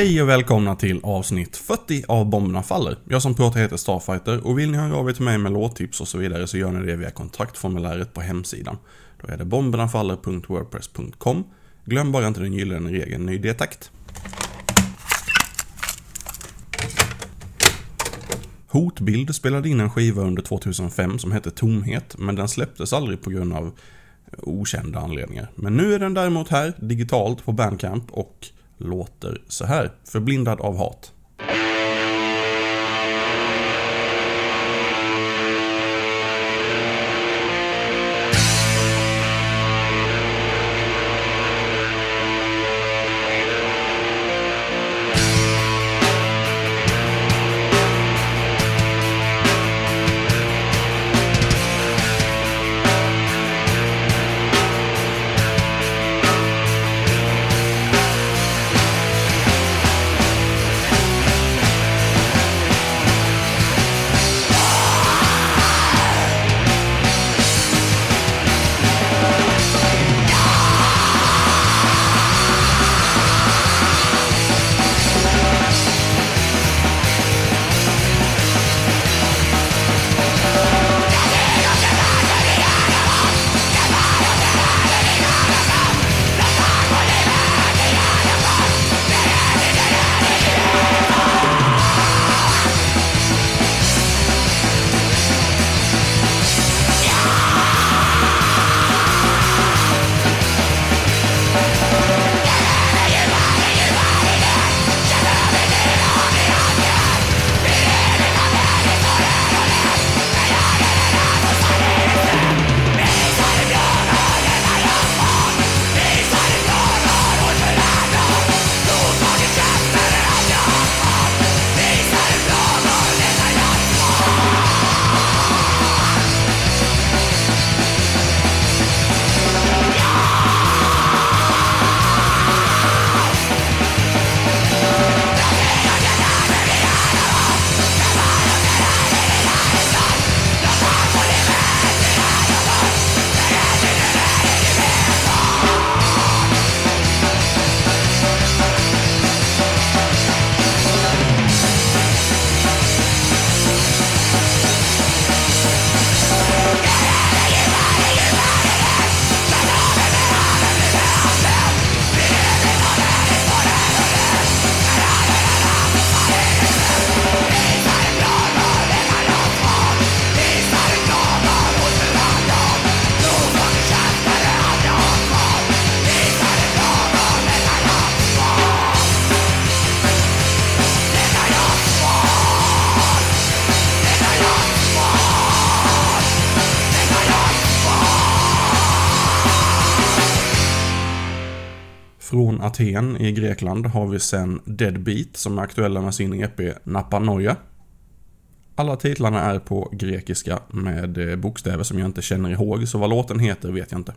Hej och välkomna till avsnitt 40 av Bomberna Faller. Jag som pratar heter Starfighter och vill ni höra av er till mig med låttips och så vidare så gör ni det via kontaktformuläret på hemsidan. Då är det bombernafaller.wordpress.com. Glöm bara inte den gyllene regeln ny detakt. Hotbild spelade in en skiva under 2005 som hette Tomhet, men den släpptes aldrig på grund av okända anledningar. Men nu är den däremot här, digitalt på Bandcamp och låter så här. Förblindad av hat. Från Aten i Grekland har vi sen Deadbeat som är aktuella med sin EP Napanoia. Alla titlarna är på grekiska med eh, bokstäver som jag inte känner ihåg, så vad låten heter vet jag inte.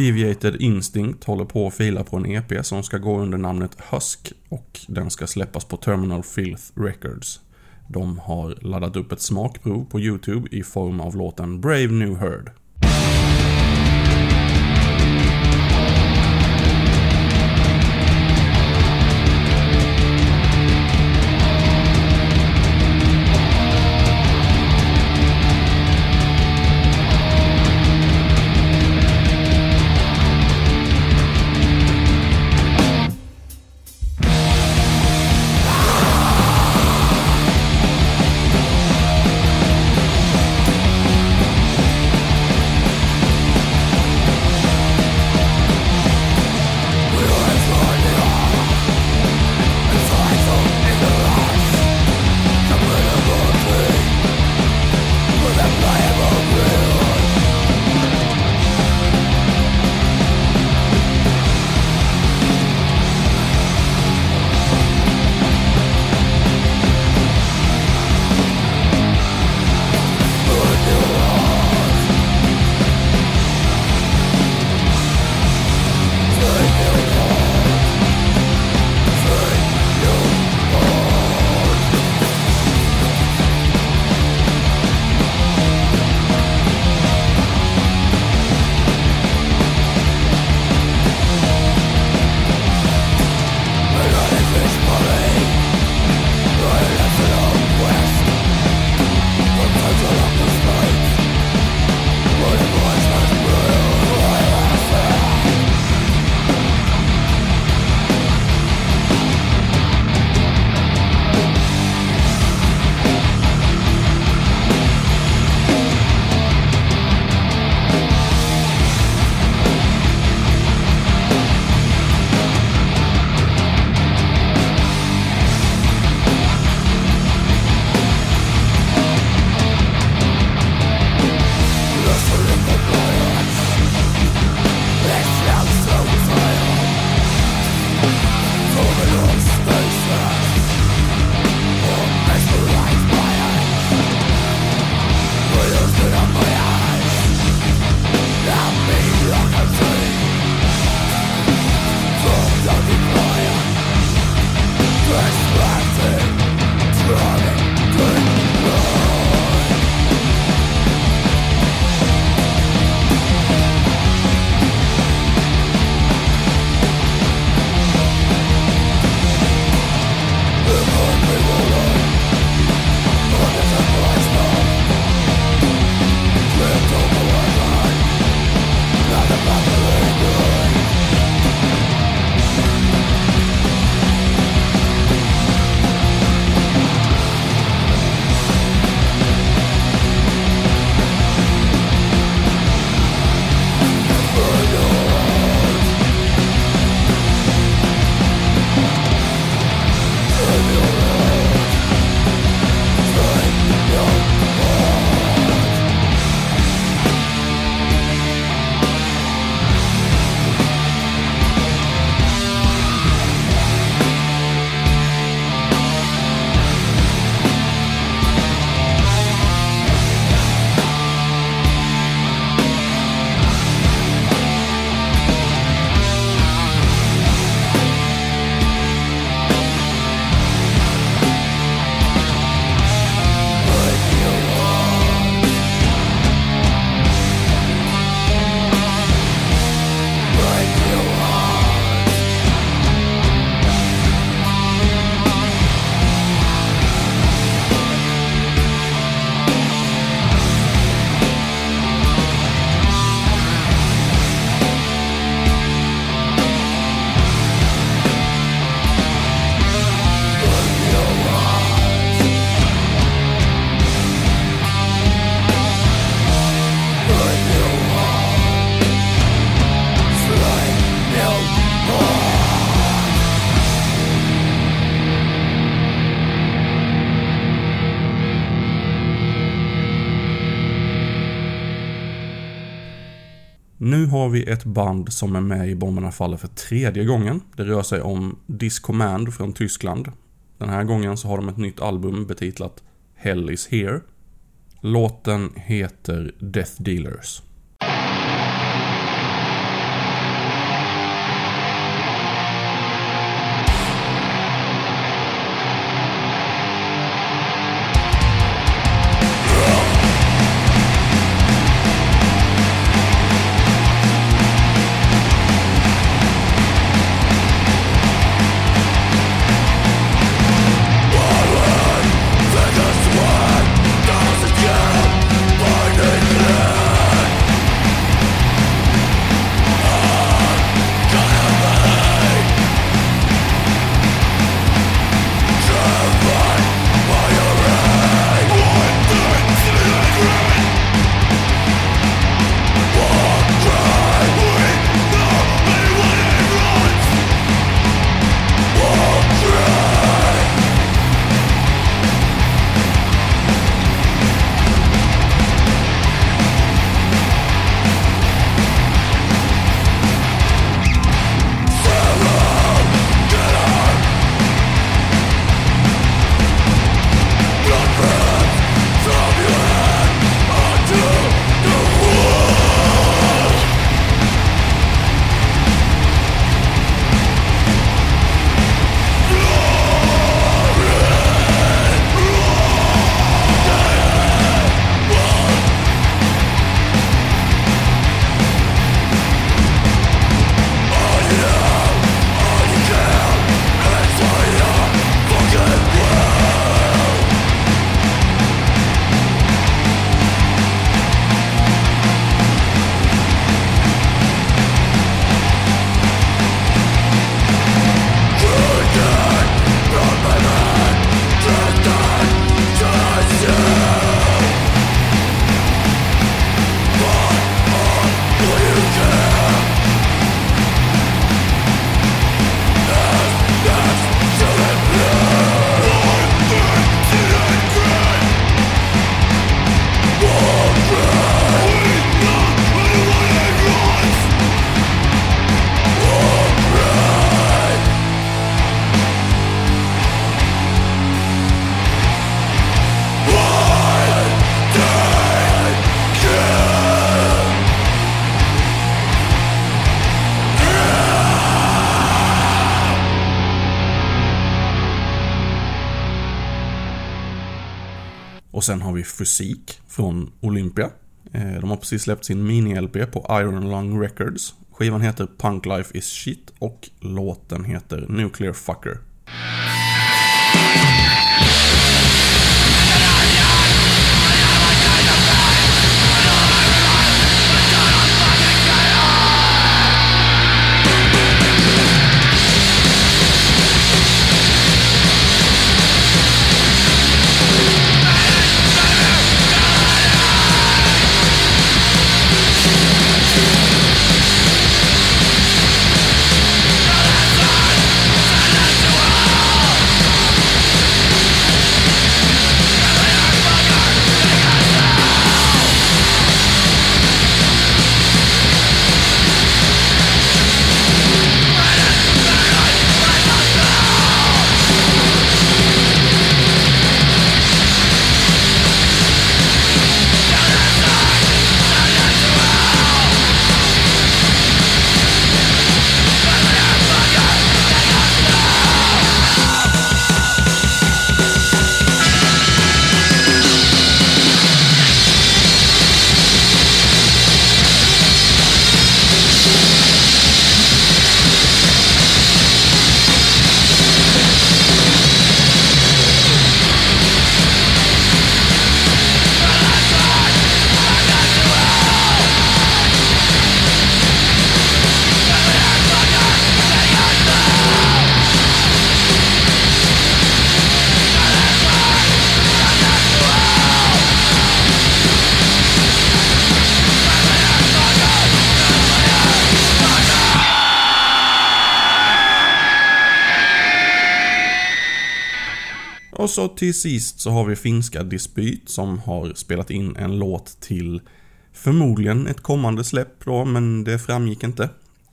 Deviated Instinct håller på att fila på en EP som ska gå under namnet Husk och den ska släppas på Terminal Filth Records. De har laddat upp ett smakprov på YouTube i form av låten Brave New Herd. Har vi ett band som är med i Bomberna Faller för tredje gången. Det rör sig om Discommand från Tyskland. Den här gången så har de ett nytt album betitlat Hell is here. Låten heter Death Dealers. Och sen har vi Fysik från Olympia. Eh, de har precis släppt sin mini-LP på Iron Lung Records. Skivan heter Punk Life Is Shit och låten heter Nuclear Fucker. Och så till sist så har vi finska Dispyt som har spelat in en låt till förmodligen ett kommande släpp då, men det framgick inte.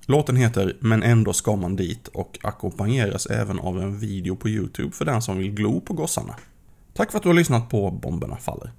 Låten heter “Men ändå ska man dit” och ackompanjeras även av en video på YouTube för den som vill glo på gossarna. Tack för att du har lyssnat på Bomberna Faller.